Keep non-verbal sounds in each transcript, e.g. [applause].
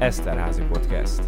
Eszterházi Podcast.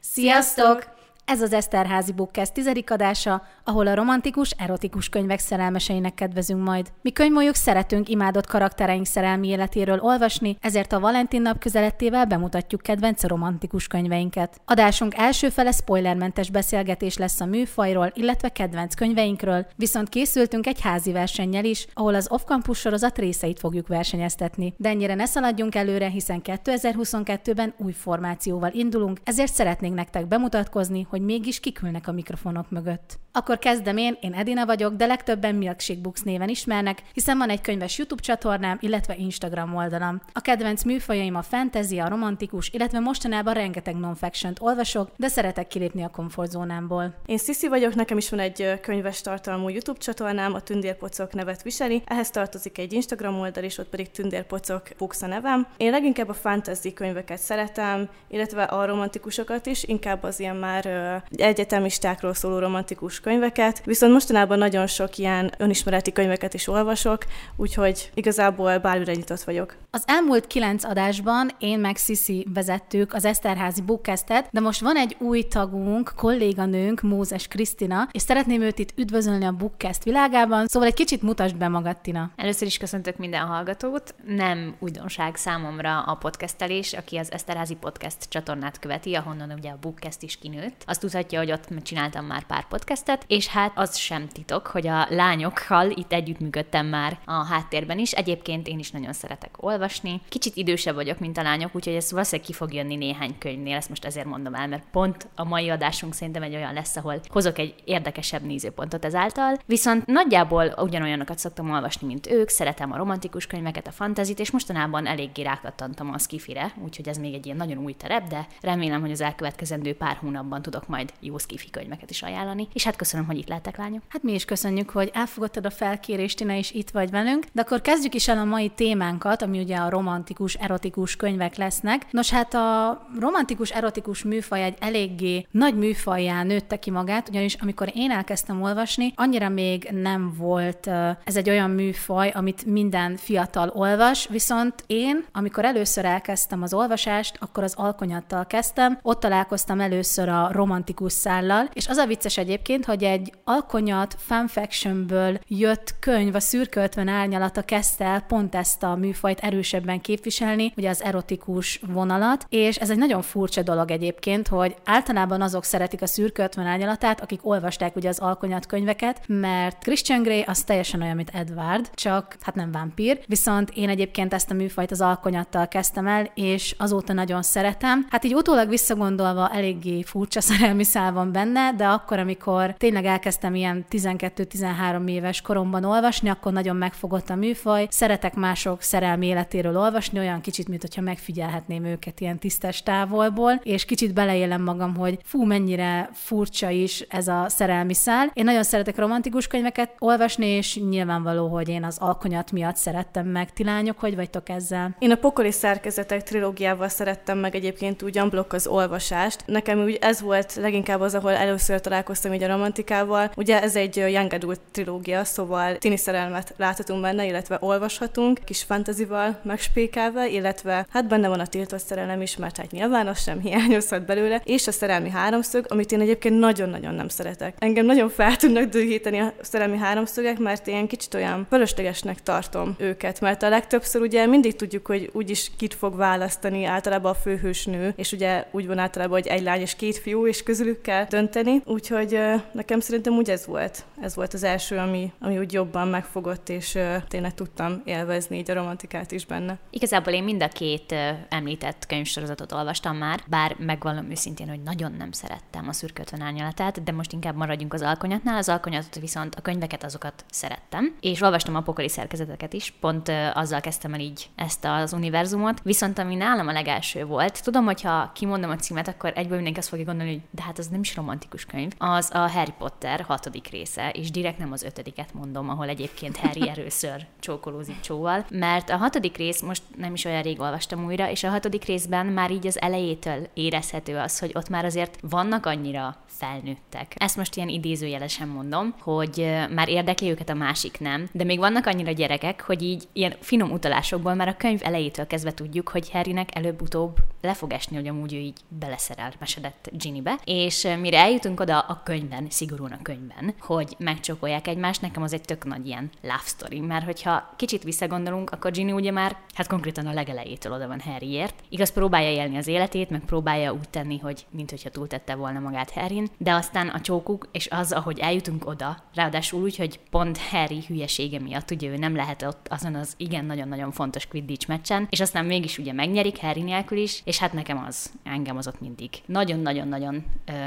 Sziasztok! Ez az Eszterházi Bookcast tizedik adása, ahol a romantikus, erotikus könyvek szerelmeseinek kedvezünk majd. Mi könyvmolyok szeretünk imádott karaktereink szerelmi életéről olvasni, ezért a Valentin nap közelettével bemutatjuk kedvenc romantikus könyveinket. Adásunk első fele spoilermentes beszélgetés lesz a műfajról, illetve kedvenc könyveinkről, viszont készültünk egy házi versennyel is, ahol az off-campus sorozat részeit fogjuk versenyeztetni. De ennyire ne szaladjunk előre, hiszen 2022-ben új formációval indulunk, ezért szeretnénk nektek bemutatkozni, hogy mégis kikülnek a mikrofonok mögött. Akkor kezdem én, én Edina vagyok, de legtöbben Milkshake Books néven ismernek, hiszen van egy könyves YouTube csatornám, illetve Instagram oldalam. A kedvenc műfajaim a fantasy, a romantikus, illetve mostanában rengeteg non-fiction olvasok, de szeretek kilépni a komfortzónámból. Én Sisi vagyok, nekem is van egy könyves tartalmú YouTube csatornám, a Tündérpocok nevet viseli. Ehhez tartozik egy Instagram oldal, és ott pedig Tündérpocok Books a nevem. Én leginkább a fantasy könyveket szeretem, illetve a romantikusokat is, inkább az ilyen már egyetemistákról szóló romantikus könyveket, viszont mostanában nagyon sok ilyen önismereti könyveket is olvasok, úgyhogy igazából bármire nyitott vagyok. Az elmúlt kilenc adásban én meg Sisi vezettük az Eszterházi Bookcastet, de most van egy új tagunk, kolléganőnk, Mózes Krisztina, és szeretném őt itt üdvözölni a Bookcast világában, szóval egy kicsit mutasd be magad, Tina. Először is köszöntök minden hallgatót. Nem újdonság számomra a podcastelés, aki az Eszterházi Podcast csatornát követi, ahonnan ugye a Bookcast is kinőtt. Azt tudhatja, hogy ott csináltam már pár podcastet, és hát az sem titok, hogy a lányokkal itt együttműködtem már a háttérben is. Egyébként én is nagyon szeretek olvasni. Kicsit idősebb vagyok, mint a lányok, úgyhogy ez valószínűleg ki fog jönni néhány könyvnél, ezt most ezért mondom el, mert pont a mai adásunk szerintem egy olyan lesz, ahol hozok egy érdekesebb nézőpontot ezáltal. Viszont nagyjából ugyanolyanokat szoktam olvasni, mint ők, szeretem a romantikus könyveket, a fantazit, és mostanában eléggé rákattantam a skifire, úgyhogy ez még egy ilyen nagyon új terep, de remélem, hogy az elkövetkezendő pár hónapban tudok majd jó skifi könyveket is ajánlani. És hát köszönöm, hogy itt lehetek, lányok. Hát mi is köszönjük, hogy elfogadtad a felkérést, Tina, és itt vagy velünk. De akkor kezdjük is el a mai témánkat, ami ugye a romantikus, erotikus könyvek lesznek. Nos, hát a romantikus, erotikus műfaj egy eléggé nagy műfajjá nőtte ki magát, ugyanis amikor én elkezdtem olvasni, annyira még nem volt ez egy olyan műfaj, amit minden fiatal olvas, viszont én, amikor először elkezdtem az olvasást, akkor az alkonyattal kezdtem, ott találkoztam először a romantikus szállal, és az a vicces egyébként, hogy egy alkonyat fanfictionből jött könyv, a szürke 50 árnyalata kezdte el pont ezt a műfajt erősebben képviselni, ugye az erotikus vonalat, és ez egy nagyon furcsa dolog egyébként, hogy általában azok szeretik a szürke 50 árnyalatát, akik olvasták ugye az alkonyat könyveket, mert Christian Grey az teljesen olyan, mint Edward, csak hát nem vámpír, viszont én egyébként ezt a műfajt az alkonyattal kezdtem el, és azóta nagyon szeretem. Hát így utólag visszagondolva eléggé furcsa szerelmi szál van benne, de akkor, amikor tényleg elkezdtem ilyen 12-13 éves koromban olvasni, akkor nagyon megfogott a műfaj. Szeretek mások szerelmi életéről olvasni, olyan kicsit, mint hogyha megfigyelhetném őket ilyen tisztes távolból, és kicsit beleélem magam, hogy fú, mennyire furcsa is ez a szerelmi szál. Én nagyon szeretek romantikus könyveket olvasni, és nyilvánvaló, hogy én az alkonyat miatt szerettem meg. Ti lányok, hogy vagytok ezzel? Én a Pokoli szerkezetek trilógiával szerettem meg egyébként úgy blokk az olvasást. Nekem úgy ez volt leginkább az, ahol először találkoztam így a romantikával. Ugye ez egy young adult trilógia, szóval tini szerelmet láthatunk benne, illetve olvashatunk, kis fantazival megspékelve, illetve hát benne van a tiltott szerelem is, mert hát nyilván az sem hiányozhat belőle, és a szerelmi háromszög, amit én egyébként nagyon-nagyon nem szeretek. Engem nagyon fel tudnak dühíteni a szerelmi háromszögek, mert én kicsit olyan fölöslegesnek tartom őket, mert a legtöbbször ugye mindig tudjuk, hogy úgyis kit fog választani általában a főhős nő, és ugye úgy van általában, hogy egy lány és két fiú, és közülük kell dönteni, úgyhogy nekem szerintem úgy ez volt. Ez volt az első, ami, ami úgy jobban megfogott, és tényleg tudtam élvezni így a romantikát is benne. Igazából én mind a két említett könyvsorozatot olvastam már, bár megvallom őszintén, hogy nagyon nem szerettem a szürke árnyalatát, de most inkább maradjunk az alkonyatnál. Az alkonyatot viszont a könyveket azokat szerettem, és olvastam a pokoli szerkezeteket is, pont azzal kezdtem el így ezt az univerzumot. Viszont ami nálam a legelső volt, tudom, hogy ha kimondom a címet, akkor egyből mindenki azt fogja gondolni, hogy de hát az nem is romantikus könyv, az a Harry Potter hatodik része, és direkt nem az ötödiket mondom, ahol egyébként Harry [laughs] először csókolózik csóval, mert a hatodik rész most nem is olyan rég olvastam újra, és a hatodik részben már így az elejétől érezhető az, hogy ott már azért vannak annyira felnőttek. Ezt most ilyen idézőjelesen mondom, hogy már érdekli őket a másik nem, de még vannak annyira gyerekek, hogy így ilyen finom utalásokból már a könyv elejétől kezdve tudjuk, hogy Harrynek előbb-utóbb le fog esni, hogy amúgy ő így beleszerelmesedett Ginnybe, és mire eljutunk oda a könyvben, szigorúan a könyvben, hogy megcsokolják egymást, nekem az egy tök nagy ilyen love story, mert hogyha kicsit visszagondolunk, akkor Ginny ugye már, hát konkrétan a legelejétől oda van Harryért. Igaz, próbálja élni az életét, meg próbálja úgy tenni, hogy mint hogyha túltette volna magát Harryn, de aztán a csókuk, és az, ahogy eljutunk oda, ráadásul úgy, hogy pont Harry hülyesége miatt, ugye ő nem lehet ott azon az igen nagyon-nagyon fontos Quidditch meccsen, és aztán mégis ugye megnyerik Harry nélkül is, és hát nekem az, engem az ott mindig nagyon-nagyon-nagyon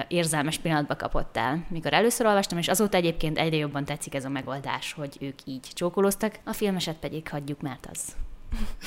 érzelmes pillanatba kapott el, mikor először olvastam, és azóta egyébként egyre jobban tetszik ez a megoldás, hogy ők így csókolóztak, a filmeset pedig hagyjuk, mert az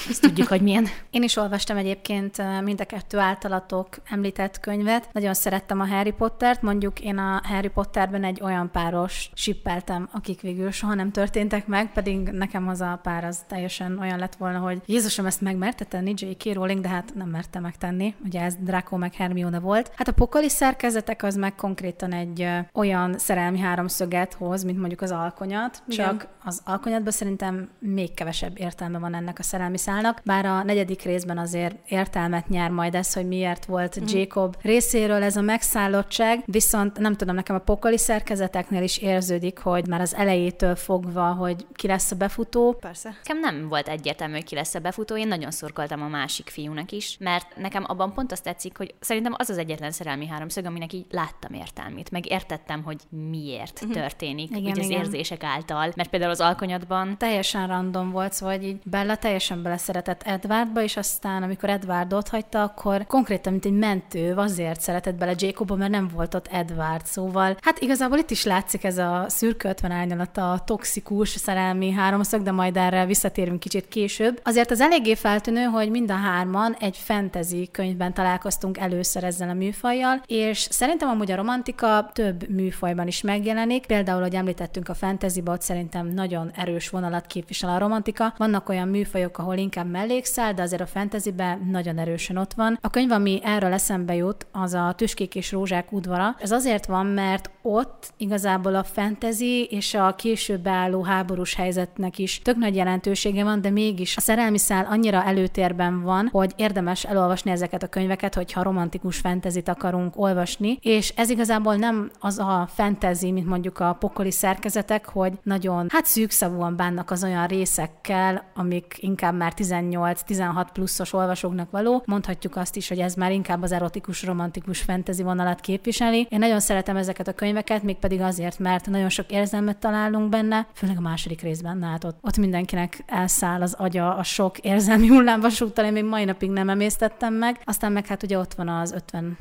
ezt tudjuk, hogy milyen. Én is olvastam egyébként mind a kettő általatok említett könyvet. Nagyon szerettem a Harry Pottert. Mondjuk én a Harry Potterben egy olyan páros sippeltem, akik végül soha nem történtek meg, pedig nekem az a pár az teljesen olyan lett volna, hogy Jézusom ezt megmerte tenni, J.K. Rowling, de hát nem merte megtenni. Ugye ez Draco meg Hermione volt. Hát a pokoli szerkezetek az meg konkrétan egy ö, olyan szerelmi háromszöget hoz, mint mondjuk az alkonyat, Igen. csak az alkonyatban szerintem még kevesebb értelme van ennek a szerelmi szálnak, bár a negyedik részben azért értelmet nyer majd ez, hogy miért volt mm. Jacob részéről ez a megszállottság, viszont nem tudom, nekem a pokoli szerkezeteknél is érződik, hogy már az elejétől fogva, hogy ki lesz a befutó. Persze. Nekem nem volt egyértelmű, hogy ki lesz a befutó, én nagyon szorkoltam a másik fiúnak is, mert nekem abban pont azt tetszik, hogy szerintem az az egyetlen szerelmi háromszög, aminek így láttam értelmét, meg értettem, hogy miért mm-hmm. történik, igen, úgy az igen. érzések által, mert például az alkonyatban teljesen random volt, szóval így Bella teljesen beleszeretett Edwardba, és aztán, amikor Edward ott hagyta, akkor konkrétan, mint egy mentő, azért szeretett bele Jacobba, mert nem volt ott Edward. Szóval, hát igazából itt is látszik ez a szürke 50 árnyalat, a toxikus szerelmi háromszög, de majd erre visszatérünk kicsit később. Azért az eléggé feltűnő, hogy mind a hárman egy fantasy könyvben találkoztunk először ezzel a műfajjal, és szerintem amúgy a romantika több műfajban is megjelenik. Például, hogy említettünk a fantasyba, ott szerintem nagyon erős vonalat képvisel a romantika. Vannak olyan műfajok, ahol inkább mellékszál, de azért a fantasyben nagyon erősen ott van. A könyv, ami erről eszembe jut, az a Tüskék és Rózsák udvara. Ez azért van, mert ott igazából a fantasy és a később álló háborús helyzetnek is tök nagy jelentősége van, de mégis a szerelmi szál annyira előtérben van, hogy érdemes elolvasni ezeket a könyveket, hogyha romantikus fantasyt akarunk olvasni, és ez igazából nem az a fantasy, mint mondjuk a pokoli szerkezetek, hogy nagyon hát szűkszavúan bánnak az olyan részekkel, amik inkább már 18-16 pluszos olvasóknak való. Mondhatjuk azt is, hogy ez már inkább az erotikus, romantikus fantasy vonalat képviseli. Én nagyon szeretem ezeket a könyveket, mégpedig azért, mert nagyon sok érzelmet találunk benne, főleg a második részben, hát ott, ott mindenkinek elszáll az agya a sok érzelmi hullámvasúttal, én még mai napig nem emésztettem meg. Aztán meg hát ugye ott van az 55.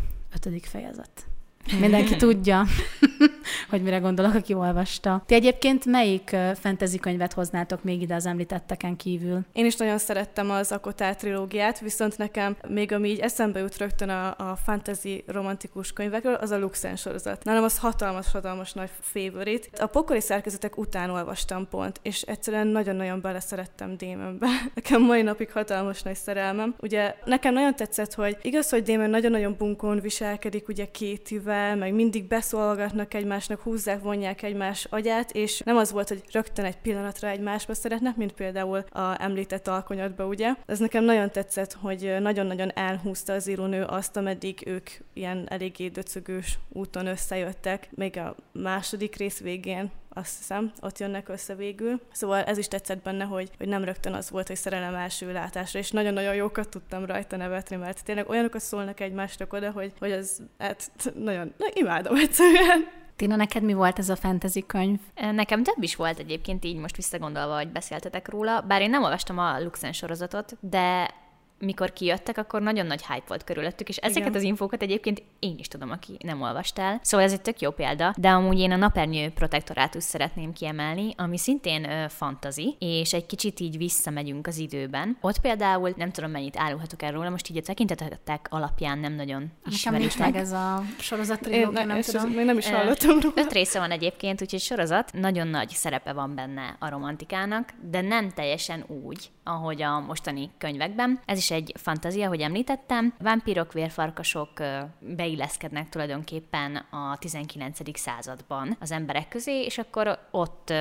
fejezet. Mindenki [laughs] tudja, [laughs] hogy mire gondolok, aki olvasta. Ti egyébként melyik fantasy könyvet hoznátok még ide az említetteken kívül? Én is nagyon szerettem az Akotár trilógiát, viszont nekem még ami így eszembe jut rögtön a, a fantasy romantikus könyvekről, az a Luxen sorozat. Nálam az hatalmas-hatalmas nagy favorite. A pokoli szerkezetek után olvastam pont, és egyszerűen nagyon-nagyon beleszerettem Démonbe. [laughs] Nekem mai napig hatalmas nagy szerelmem. Ugye nekem nagyon tetszett, hogy igaz, hogy Démon nagyon-nagyon bunkón viselkedik, ugye kétivel, fel, meg mindig beszólgatnak egymásnak, húzzák, vonják egymás agyát, és nem az volt, hogy rögtön egy pillanatra egymásba szeretnek, mint például a említett alkonyatba, ugye. Ez nekem nagyon tetszett, hogy nagyon-nagyon elhúzta az írónő azt, ameddig ők ilyen eléggé döcögős úton összejöttek, még a második rész végén azt hiszem, ott jönnek össze végül. Szóval ez is tetszett benne, hogy, hogy nem rögtön az volt, hogy szerelem első látásra, és nagyon-nagyon jókat tudtam rajta nevetni, mert tényleg olyanokat szólnak egymásnak oda, hogy, hogy az, hát nagyon, na, imádom egyszerűen. Tina, neked mi volt ez a fantasy könyv? Nekem több is volt egyébként így most visszagondolva, hogy beszéltetek róla, bár én nem olvastam a Luxen sorozatot, de mikor kijöttek, akkor nagyon nagy hype volt körülöttük, és ezeket Igen. az infókat egyébként én is tudom, aki nem olvast el. Szóval ez egy tök jó példa, de amúgy én a napernyő protektorátus szeretném kiemelni, ami szintén ö, fantazi, és egy kicsit így visszamegyünk az időben. Ott például nem tudom mennyit árulhatok erről, most így a tekintetek alapján nem nagyon ismeritek. meg ez a sorozat ne, nem tudom. Még nem is hallottam róla. Öt része van egyébként, úgyhogy sorozat. Nagyon nagy szerepe van benne a romantikának, de nem teljesen úgy, ahogy a mostani könyvekben. Ez is egy fantázia, hogy említettem. Vámpírok, vérfarkasok beilleszkednek tulajdonképpen a 19. században az emberek közé, és akkor ott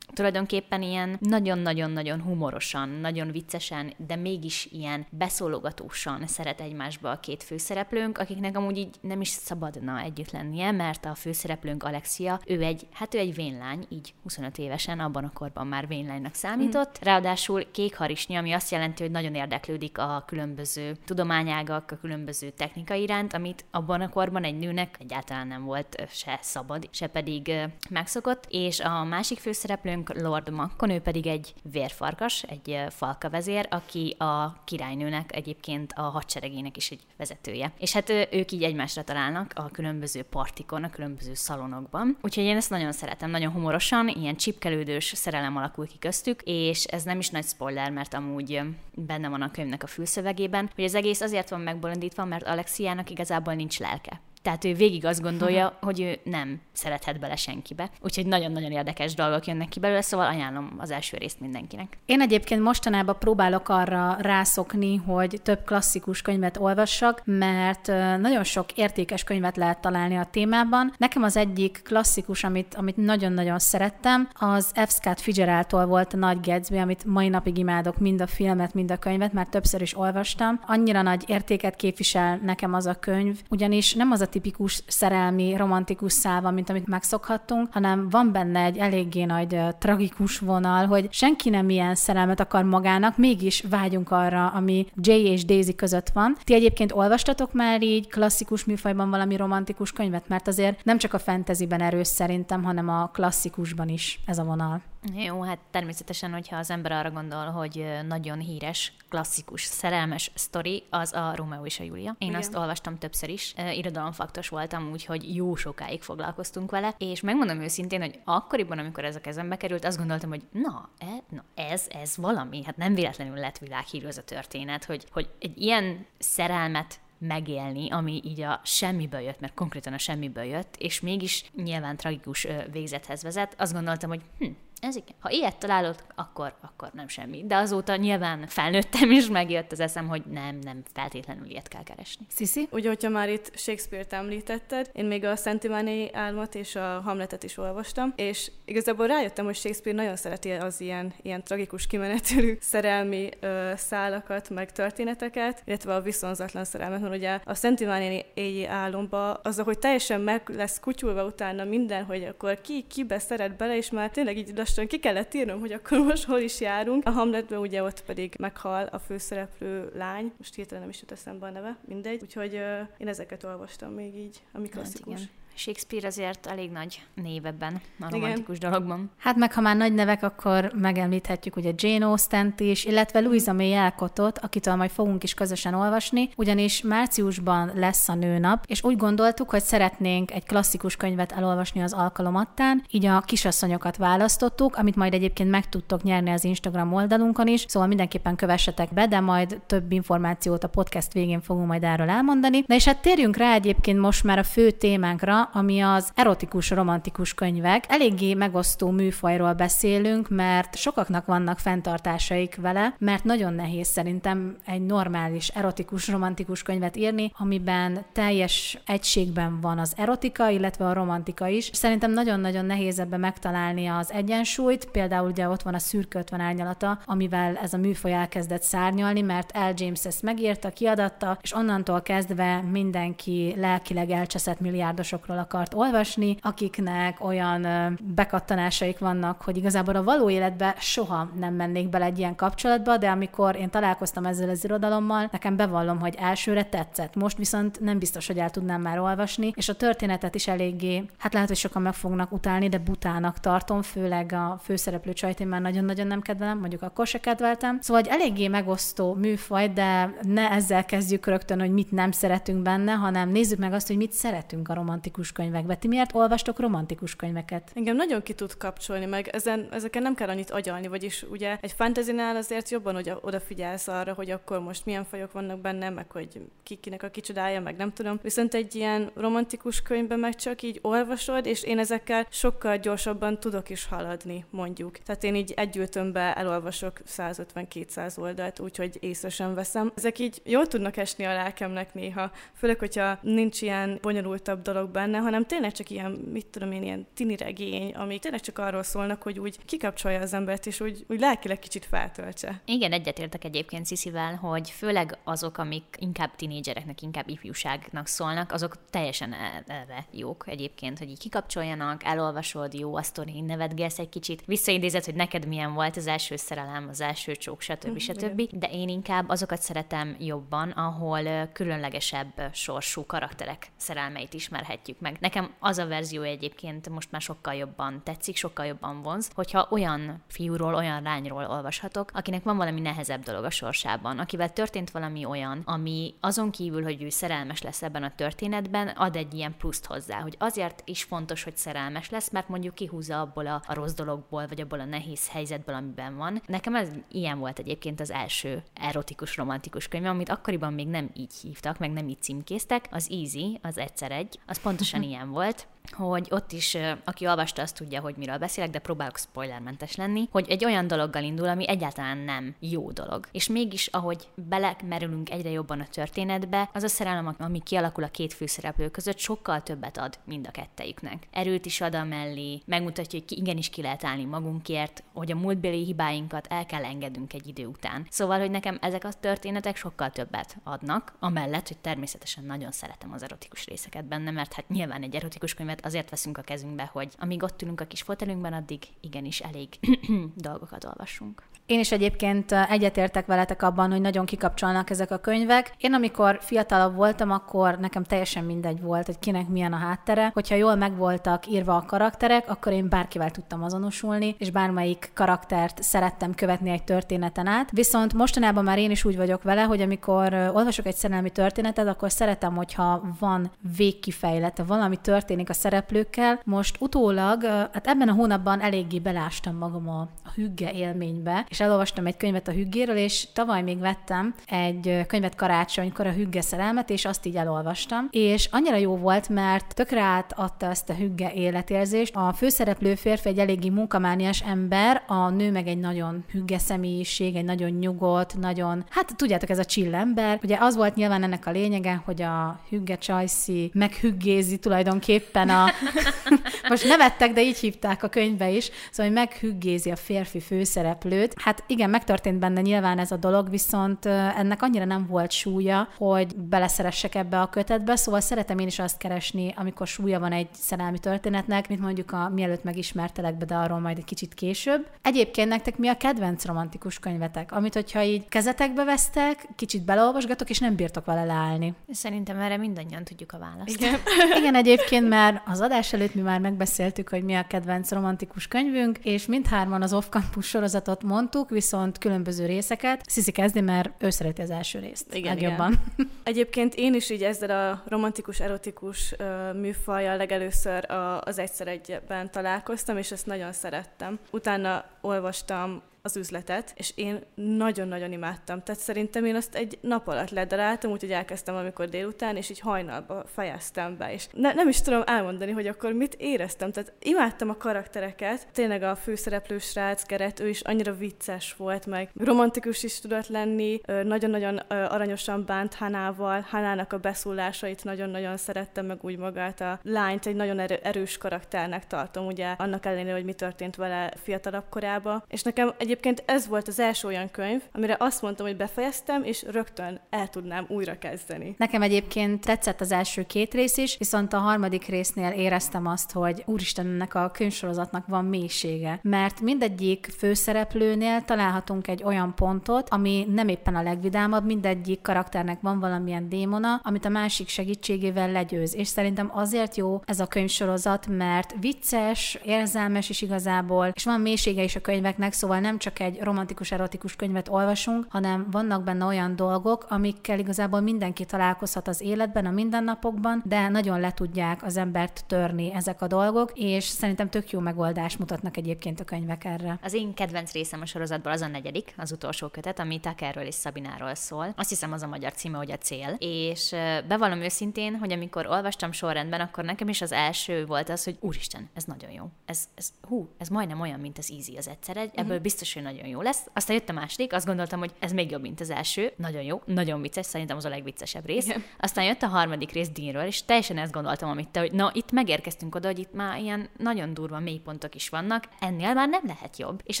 tulajdonképpen ilyen nagyon-nagyon-nagyon humorosan, nagyon viccesen, de mégis ilyen beszólogatósan szeret egymásba a két főszereplőnk, akiknek amúgy így nem is szabadna együtt lennie, mert a főszereplőnk Alexia, ő egy, hát ő egy vénlány, így 25 évesen, abban a korban már vénlánynak számított, mm. ráadásul kék harisnya, ami azt jelenti, hogy nagyon érdeklődik a különböző tudományágak, a különböző technika iránt, amit abban a korban egy nőnek egyáltalán nem volt se szabad, se pedig megszokott, és a másik főszereplőnk Lord Makkon, ő pedig egy vérfarkas, egy falkavezér, aki a királynőnek egyébként a hadseregének is egy vezetője. És hát ők így egymásra találnak a különböző partikon, a különböző szalonokban. Úgyhogy én ezt nagyon szeretem, nagyon humorosan, ilyen csipkelődős szerelem alakul ki köztük, és ez nem is nagy spoiler, mert amúgy benne van a könyvnek a fülszövegében, hogy az egész azért van megbolondítva, mert Alexiának igazából nincs lelke. Tehát ő végig azt gondolja, hogy ő nem szerethet bele senkibe. Úgyhogy nagyon-nagyon érdekes dolgok jönnek ki belőle, szóval ajánlom az első részt mindenkinek. Én egyébként mostanában próbálok arra rászokni, hogy több klasszikus könyvet olvassak, mert nagyon sok értékes könyvet lehet találni a témában. Nekem az egyik klasszikus, amit, amit nagyon-nagyon szerettem, az F. Scott Fitzgeraldtól volt a Nagy Gatsby, amit mai napig imádok, mind a filmet, mind a könyvet, mert többször is olvastam. Annyira nagy értéket képvisel nekem az a könyv, ugyanis nem az a tipikus szerelmi, romantikus szálva, mint amit megszokhattunk, hanem van benne egy eléggé nagy tragikus vonal, hogy senki nem ilyen szerelmet akar magának, mégis vágyunk arra, ami Jay és Daisy között van. Ti egyébként olvastatok már így klasszikus műfajban valami romantikus könyvet, mert azért nem csak a fantasyben erős szerintem, hanem a klasszikusban is ez a vonal. Jó, hát természetesen, hogyha az ember arra gondol, hogy nagyon híres, klasszikus, szerelmes sztori, az a Romeo és a Julia. Én Igen. azt olvastam többször is, irodalomfaktos voltam, úgyhogy jó sokáig foglalkoztunk vele, és megmondom őszintén, hogy akkoriban, amikor ez a kezembe került, azt gondoltam, hogy na, e, na ez, ez valami, hát nem véletlenül lett világhírű ez a történet, hogy, hogy egy ilyen szerelmet megélni, ami így a semmiből jött, mert konkrétan a semmiből jött, és mégis nyilván tragikus végzethez vezet, azt gondoltam, hogy hm, ez igen. Ha ilyet találod, akkor, akkor nem semmi. De azóta nyilván felnőttem, és megjött az eszem, hogy nem, nem feltétlenül ilyet kell keresni. Sisi? Ugye, hogyha már itt Shakespeare-t említetted, én még a Szentimányi álmat és a Hamletet is olvastam, és igazából rájöttem, hogy Shakespeare nagyon szereti az ilyen, ilyen tragikus kimenetülő szerelmi ö, szálakat, meg történeteket, illetve a viszonzatlan szerelmet, mert ugye a Szentimányi éjjé álomba az, hogy teljesen meg lesz kutyulva utána minden, hogy akkor ki kibe szeret bele, és már tényleg így lassan ki kellett írnom, hogy akkor [laughs] most hol is járunk. A Hamletben ugye ott pedig meghal a főszereplő lány, most hirtelen nem is jut eszembe a neve, mindegy. Úgyhogy uh, én ezeket olvastam még így, ami klasszikus. Hát igen. Shakespeare azért elég nagy név ebben a romantikus Igen. dologban. Hát meg ha már nagy nevek, akkor megemlíthetjük ugye Jane austen is, illetve Louisa May Alcottot, akitől majd fogunk is közösen olvasni, ugyanis márciusban lesz a nőnap, és úgy gondoltuk, hogy szeretnénk egy klasszikus könyvet elolvasni az alkalomattán, így a kisasszonyokat választottuk, amit majd egyébként meg tudtok nyerni az Instagram oldalunkon is, szóval mindenképpen kövessetek be, de majd több információt a podcast végén fogunk majd erről elmondani. Na és hát térjünk rá egyébként most már a fő témánkra, ami az erotikus, romantikus könyvek. Eléggé megosztó műfajról beszélünk, mert sokaknak vannak fenntartásaik vele, mert nagyon nehéz szerintem egy normális, erotikus, romantikus könyvet írni, amiben teljes egységben van az erotika, illetve a romantika is. Szerintem nagyon-nagyon nehéz ebbe megtalálni az egyensúlyt, például ugye ott van a szürke 50 árnyalata, amivel ez a műfaj elkezdett szárnyalni, mert L. James ezt megírta, kiadatta, és onnantól kezdve mindenki lelkileg elcseszett milliárdosokról másról akart olvasni, akiknek olyan bekattanásaik vannak, hogy igazából a való életbe soha nem mennék bele egy ilyen kapcsolatba, de amikor én találkoztam ezzel az irodalommal, nekem bevallom, hogy elsőre tetszett. Most viszont nem biztos, hogy el tudnám már olvasni, és a történetet is eléggé, hát lehet, hogy sokan meg fognak utálni, de butának tartom, főleg a főszereplő csajt én már nagyon-nagyon nem kedvelem, mondjuk akkor se kedveltem. Szóval egy eléggé megosztó műfaj, de ne ezzel kezdjük rögtön, hogy mit nem szeretünk benne, hanem nézzük meg azt, hogy mit szeretünk a romantikus könyvekbe. Ti miért olvastok romantikus könyveket? Engem nagyon ki tud kapcsolni, meg ezen, ezeken nem kell annyit agyalni, vagyis ugye egy fantasy-nál azért jobban hogy odafigyelsz arra, hogy akkor most milyen fajok vannak benne, meg hogy kikinek a kicsodája, meg nem tudom. Viszont egy ilyen romantikus könyvben meg csak így olvasod, és én ezekkel sokkal gyorsabban tudok is haladni, mondjuk. Tehát én így egy elolvasok 150-200 oldalt, úgyhogy észre sem veszem. Ezek így jól tudnak esni a lelkemnek néha, főleg, hogyha nincs ilyen bonyolultabb dolog benne, hanem tényleg csak ilyen, mit tudom én, ilyen tini regény, amik tényleg csak arról szólnak, hogy úgy kikapcsolja az embert, és úgy, úgy lelkileg kicsit feltöltse. Igen, egyetértek egyébként Sziszivel, hogy főleg azok, amik inkább tinédzsereknek, inkább ifjúságnak szólnak, azok teljesen e- erre jók egyébként, hogy így kikapcsoljanak, elolvasod, jó a sztori, nevetgélsz egy kicsit, visszaidézed, hogy neked milyen volt az első szerelem, az első csók, stb. stb. De én inkább azokat szeretem jobban, ahol különlegesebb sorsú karakterek szerelmeit ismerhetjük meg. Nekem az a verzió egyébként most már sokkal jobban tetszik, sokkal jobban vonz, hogyha olyan fiúról, olyan lányról olvashatok, akinek van valami nehezebb dolog a sorsában, akivel történt valami olyan, ami azon kívül, hogy ő szerelmes lesz ebben a történetben, ad egy ilyen pluszt hozzá, hogy azért is fontos, hogy szerelmes lesz, mert mondjuk kihúzza abból a, rossz dologból, vagy abból a nehéz helyzetből, amiben van. Nekem ez ilyen volt egyébként az első erotikus, romantikus könyv, amit akkoriban még nem így hívtak, meg nem így címkéztek. Az Easy, az egyszer egy, az pontosan ilyen volt hogy ott is, aki olvasta, azt tudja, hogy miről beszélek, de próbálok spoilermentes lenni, hogy egy olyan dologgal indul, ami egyáltalán nem jó dolog. És mégis, ahogy belemerülünk egyre jobban a történetbe, az a szerelem, ami kialakul a két főszereplő között, sokkal többet ad mind a kettejüknek. Erőt is ad a mellé, megmutatja, hogy igenis ki lehet állni magunkért, hogy a múltbeli hibáinkat el kell engednünk egy idő után. Szóval, hogy nekem ezek a történetek sokkal többet adnak, amellett, hogy természetesen nagyon szeretem az erotikus részeket benne, mert hát nyilván egy erotikus könyv könyvet azért veszünk a kezünkbe, hogy amíg ott ülünk a kis fotelünkben, addig igenis elég [clears throat] dolgokat olvassunk. Én is egyébként egyetértek veletek abban, hogy nagyon kikapcsolnak ezek a könyvek. Én amikor fiatalabb voltam, akkor nekem teljesen mindegy volt, hogy kinek milyen a háttere. Hogyha jól megvoltak írva a karakterek, akkor én bárkivel tudtam azonosulni, és bármelyik karaktert szerettem követni egy történeten át. Viszont mostanában már én is úgy vagyok vele, hogy amikor olvasok egy szerelmi történetet, akkor szeretem, hogyha van végkifejlete, valami történik a szereplőkkel. Most utólag, hát ebben a hónapban eléggé belástam magam a, a hügge élménybe, és elolvastam egy könyvet a hüggéről, és tavaly még vettem egy könyvet karácsonykor a hügge szerelmet, és azt így elolvastam. És annyira jó volt, mert tökre átadta ezt a hügge életérzést. A főszereplő férfi egy eléggé munkamániás ember, a nő meg egy nagyon hügge személyiség, egy nagyon nyugodt, nagyon, hát tudjátok, ez a csillember. Ugye az volt nyilván ennek a lényege, hogy a hügge csajszi meghüggézi tulajdonképpen a... [laughs] Most nevettek, de így hívták a könyvbe is, szóval hogy meghüggézi a férfi főszereplőt. Hát igen, megtörtént benne nyilván ez a dolog, viszont ennek annyira nem volt súlya, hogy beleszeressek ebbe a kötetbe, szóval szeretem én is azt keresni, amikor súlya van egy szerelmi történetnek, mint mondjuk a mielőtt megismertelek be, de arról majd egy kicsit később. Egyébként nektek mi a kedvenc romantikus könyvetek, amit hogyha így kezetekbe vesztek, kicsit beleolvasgatok, és nem bírtok vele leállni? Szerintem erre mindannyian tudjuk a választ. Igen, igen egyébként már az adás előtt mi már megbeszéltük, hogy mi a kedvenc romantikus könyvünk, és mindhárman az off-campus sorozatot mondtuk, viszont különböző részeket. Sziszi kezdi, mert ő szereti az első részt igen, legjobban. Igen. [laughs] Egyébként én is így ezzel a romantikus, erotikus műfajjal legelőször az egyszer egyben találkoztam, és ezt nagyon szerettem. Utána olvastam az üzletet, és én nagyon-nagyon imádtam. Tehát szerintem én azt egy nap alatt ledaráltam, úgyhogy elkezdtem amikor délután, és így hajnalba fejeztem be. És ne, nem is tudom elmondani, hogy akkor mit éreztem. Tehát imádtam a karaktereket. Tényleg a főszereplő srác, Geret, ő is annyira vicces volt, meg romantikus is tudott lenni, nagyon-nagyon aranyosan bánt Hanával, Hanának a beszólásait nagyon-nagyon szerettem, meg úgy magát a lányt egy nagyon erős karakternek tartom, ugye annak ellenére, hogy mi történt vele fiatalabb korában. És nekem egy egyébként ez volt az első olyan könyv, amire azt mondtam, hogy befejeztem, és rögtön el tudnám újra kezdeni. Nekem egyébként tetszett az első két rész is, viszont a harmadik résznél éreztem azt, hogy úristen, ennek a könyvsorozatnak van mélysége, mert mindegyik főszereplőnél találhatunk egy olyan pontot, ami nem éppen a legvidámabb, mindegyik karakternek van valamilyen démona, amit a másik segítségével legyőz, és szerintem azért jó ez a könyvsorozat, mert vicces, érzelmes is igazából, és van mélysége is a könyveknek, szóval nem csak egy romantikus, erotikus könyvet olvasunk, hanem vannak benne olyan dolgok, amikkel igazából mindenki találkozhat az életben, a mindennapokban, de nagyon le tudják az embert törni ezek a dolgok, és szerintem tök jó megoldást mutatnak egyébként a könyvek erre. Az én kedvenc részem a sorozatból az a negyedik, az utolsó kötet, ami Tuckerről és Szabináról szól. Azt hiszem az a magyar címe, hogy a cél. És bevallom őszintén, hogy amikor olvastam sorrendben, akkor nekem is az első volt az, hogy úristen, ez nagyon jó. Ez, ez hú, ez majdnem olyan, mint az Easy az egyszer egy, ebből mm-hmm. biztos, hogy nagyon jó lesz. Aztán jött a második, azt gondoltam, hogy ez még jobb, mint az első. Nagyon jó, nagyon vicces, szerintem az a legviccesebb rész. Igen. Aztán jött a harmadik rész Deanről, és teljesen ezt gondoltam, amit te, hogy na, itt megérkeztünk oda, hogy itt már ilyen nagyon durva mélypontok is vannak, ennél már nem lehet jobb. És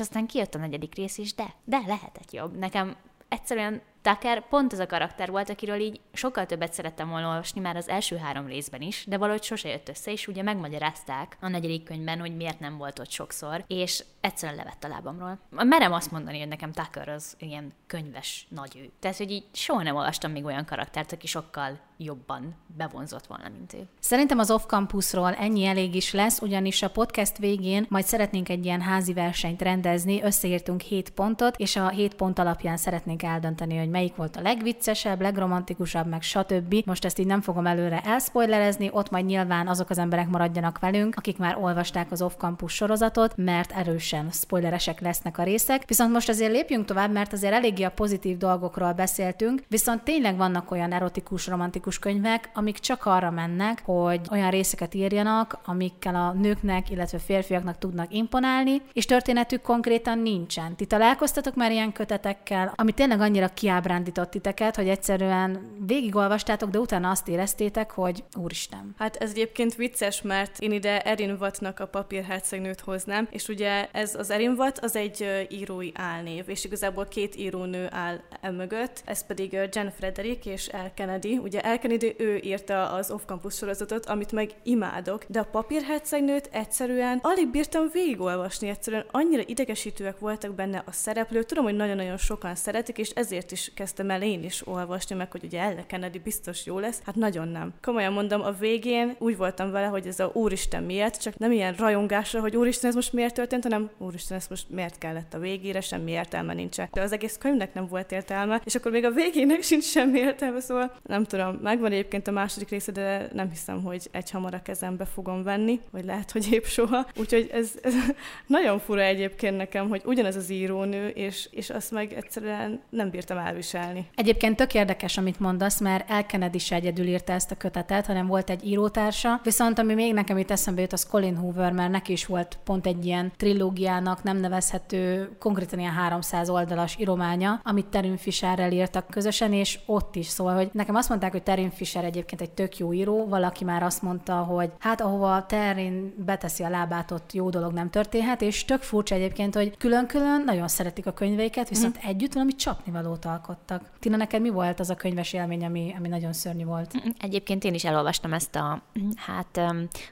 aztán kijött a negyedik rész is, de, de lehetett jobb. Nekem egyszerűen Tucker pont az a karakter volt, akiről így sokkal többet szerettem volna olvasni már az első három részben is, de valahogy sose jött össze, és ugye megmagyarázták a negyedik könyvben, hogy miért nem volt ott sokszor, és egyszerűen levett a lábamról. Merem azt mondani, hogy nekem Tucker az ilyen könyves nagy ő. Tehát, hogy így soha nem olvastam még olyan karaktert, aki sokkal jobban bevonzott volna, mint ő. Szerintem az off-campusról ennyi elég is lesz, ugyanis a podcast végén majd szeretnénk egy ilyen házi versenyt rendezni, összeírtunk 7 pontot, és a 7 pont alapján szeretnénk eldönteni, hogy melyik volt a legviccesebb, legromantikusabb, meg stb. Most ezt így nem fogom előre elspoilerezni, ott majd nyilván azok az emberek maradjanak velünk, akik már olvasták az off-campus sorozatot, mert erősen spoileresek lesznek a részek. Viszont most azért lépjünk tovább, mert azért eléggé a pozitív dolgokról beszéltünk, viszont tényleg vannak olyan erotikus, romantikus könyvek, amik csak arra mennek, hogy olyan részeket írjanak, amikkel a nőknek, illetve férfiaknak tudnak imponálni, és történetük konkrétan nincsen. Ti találkoztatok már ilyen kötetekkel, ami tényleg annyira kiáll kiábrándított titeket, hogy egyszerűen végigolvastátok, de utána azt éreztétek, hogy úristen. Hát ez egyébként vicces, mert én ide Erin Wattnak a papírhercegnőt hoznám, és ugye ez az Erin Watt az egy írói álnév, és igazából két írónő áll e mögött, ez pedig Jen Frederick és El Kennedy. Ugye El Kennedy ő írta az Off-Campus sorozatot, amit meg imádok, de a papírhercegnőt egyszerűen alig bírtam végigolvasni, egyszerűen annyira idegesítőek voltak benne a szereplők. Tudom, hogy nagyon-nagyon sokan szeretik, és ezért is kezdtem el én is olvasni, meg hogy ugye Elle Kennedy biztos jó lesz. Hát nagyon nem. Komolyan mondom, a végén úgy voltam vele, hogy ez a úristen miért, csak nem ilyen rajongásra, hogy úristen ez most miért történt, hanem úristen ez most miért kellett a végére, semmi értelme nincsen. De az egész könyvnek nem volt értelme, és akkor még a végének sincs semmi értelme, szóval nem tudom, megvan egyébként a második része, de nem hiszem, hogy egy hamar a kezembe fogom venni, vagy lehet, hogy épp soha. Úgyhogy ez, ez [laughs] nagyon fura egyébként nekem, hogy ugyanez az írónő, és, és azt meg egyszerűen nem bírtam elviselni elviselni. Egyébként tök érdekes, amit mondasz, mert El Kennedy is egyedül írta ezt a kötetet, hanem volt egy írótársa. Viszont ami még nekem itt eszembe jut, az Colin Hoover, mert neki is volt pont egy ilyen trilógiának nem nevezhető, konkrétan ilyen 300 oldalas írománya, amit Terin Fisherrel írtak közösen, és ott is szól, hogy nekem azt mondták, hogy Terin Fisher egyébként egy tök jó író, valaki már azt mondta, hogy hát ahova Terin beteszi a lábát, ott jó dolog nem történhet, és tök furcsa egyébként, hogy külön-külön nagyon szeretik a könyveiket, viszont mm. együtt valami csapnivalót alkottak. Tina, neked mi volt az a könyves élmény, ami, ami nagyon szörnyű volt? Egyébként én is elolvastam ezt a, hát,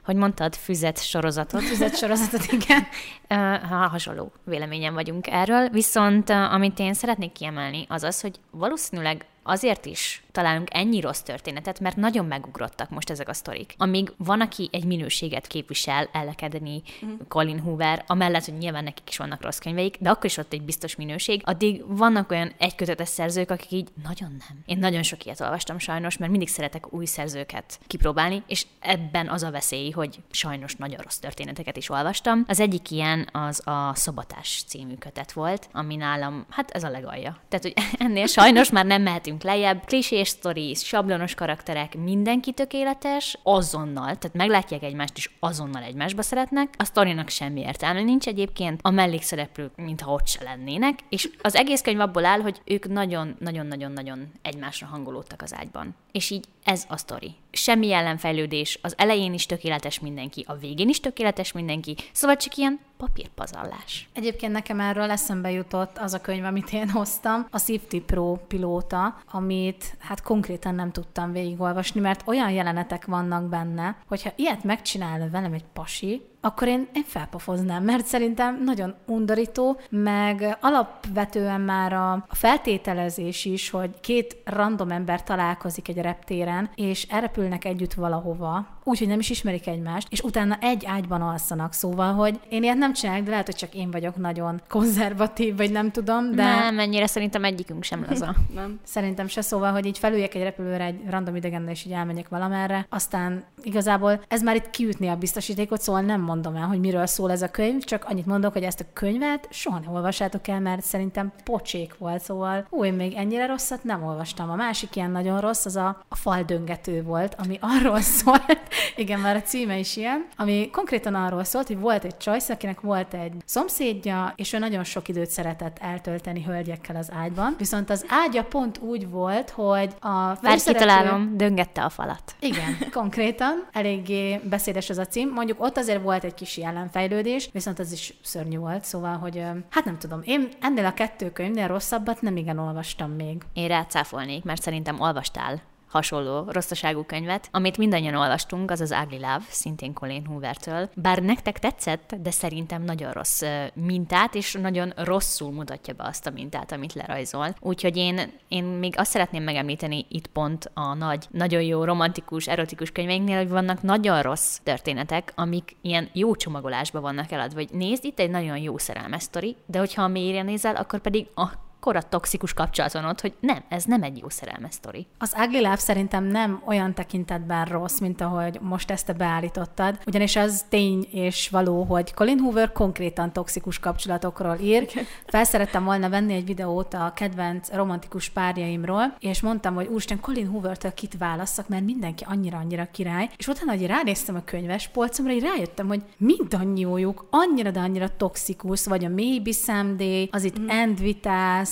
hogy mondtad, füzet sorozatot. Füzet sorozatot, igen. [laughs] ha, hasonló véleményem vagyunk erről, viszont amit én szeretnék kiemelni, az az, hogy valószínűleg azért is találunk ennyi rossz történetet, mert nagyon megugrottak most ezek a sztorik. Amíg van, aki egy minőséget képvisel, Ellekedeni, mm. Colin Hoover, amellett, hogy nyilván nekik is vannak rossz könyveik, de akkor is ott egy biztos minőség, addig vannak olyan egykötetes szerzők, akik így nagyon nem. Én nagyon sok ilyet olvastam sajnos, mert mindig szeretek új szerzőket kipróbálni, és ebben az a veszély, hogy sajnos nagyon rossz történeteket is olvastam. Az egyik ilyen az a Szobatás című kötet volt, ami nálam, hát ez a legalja. Tehát, hogy [laughs] ennél sajnos már nem mehetünk lejjebb. Klisé klisés sztori, sablonos karakterek, mindenki tökéletes, azonnal, tehát meglátják egymást, és azonnal egymásba szeretnek. A sztorinak semmi értelme nincs egyébként, a mellékszereplők, mintha ott se lennének, és az egész könyv abból áll, hogy ők nagyon-nagyon-nagyon-nagyon egymásra hangolódtak az ágyban. És így ez a sztori. Semmi ellenfejlődés, az elején is tökéletes mindenki, a végén is tökéletes mindenki, szóval csak ilyen papírpazarlás. Egyébként nekem erről eszembe jutott az a könyv, amit én hoztam, a Safety Pro pilóta, amit hát konkrétan nem tudtam végigolvasni, mert olyan jelenetek vannak benne, hogyha ilyet megcsinál velem egy pasi, akkor én, én felpofoznám, mert szerintem nagyon undorító, meg alapvetően már a, a feltételezés is, hogy két random ember találkozik egy reptéren, és elrepülnek együtt valahova, úgyhogy nem is ismerik egymást, és utána egy ágyban alszanak, szóval, hogy én ilyet nem csinálok, de lehet, hogy csak én vagyok nagyon konzervatív, vagy nem tudom, de... Nem, ennyire szerintem egyikünk sem [laughs] laza. Nem. Szerintem se, szóval, hogy így felüljek egy repülőre egy random idegennel, és így elmegyek valamerre, aztán igazából ez már itt kiütni a biztosítékot, szóval nem mondom el, hogy miről szól ez a könyv, csak annyit mondok, hogy ezt a könyvet soha nem olvassátok el, mert szerintem pocsék volt, szóval ú, én még ennyire rosszat nem olvastam. A másik ilyen nagyon rossz, az a, a faldöngető volt, ami arról [laughs] szólt, igen, már a címe is ilyen, ami konkrétan arról szólt, hogy volt egy csajsz, akinek volt egy szomszédja, és ő nagyon sok időt szeretett eltölteni hölgyekkel az ágyban, viszont az ágya pont úgy volt, hogy a Már kitalálom, döngette a falat. igen, konkrétan. Eléggé beszédes az a cím. Mondjuk ott azért volt egy kis jelenfejlődés, viszont az is szörnyű volt, szóval, hogy hát nem tudom, én ennél a kettő könyvnél rosszabbat nem igen olvastam még. Én rácáfolnék, mert szerintem olvastál hasonló rosszaságú könyvet. Amit mindannyian olvastunk, az az Ugly Love, szintén Colin Hoovertől. Bár nektek tetszett, de szerintem nagyon rossz mintát, és nagyon rosszul mutatja be azt a mintát, amit lerajzol. Úgyhogy én, én még azt szeretném megemlíteni itt pont a nagy, nagyon jó romantikus, erotikus könyveinknél, hogy vannak nagyon rossz történetek, amik ilyen jó csomagolásban vannak eladva. Vagy nézd, itt egy nagyon jó szerelmes sztori, de hogyha a mélyre nézel, akkor pedig a akkora toxikus kapcsolat van ott, hogy nem, ez nem egy jó szerelmes sztori. Az Ugly Love szerintem nem olyan tekintetben rossz, mint ahogy most ezt te beállítottad, ugyanis az tény és való, hogy Colin Hoover konkrétan toxikus kapcsolatokról ír. Felszerettem volna venni egy videót a kedvenc romantikus párjaimról, és mondtam, hogy úristen, Colin Hoover-től kit válasszak, mert mindenki annyira-annyira király. És utána, hogy ránéztem a könyves polcomra, így rájöttem, hogy mindannyiójuk annyira, de annyira toxikus, vagy a Maybe Someday, az itt mm. End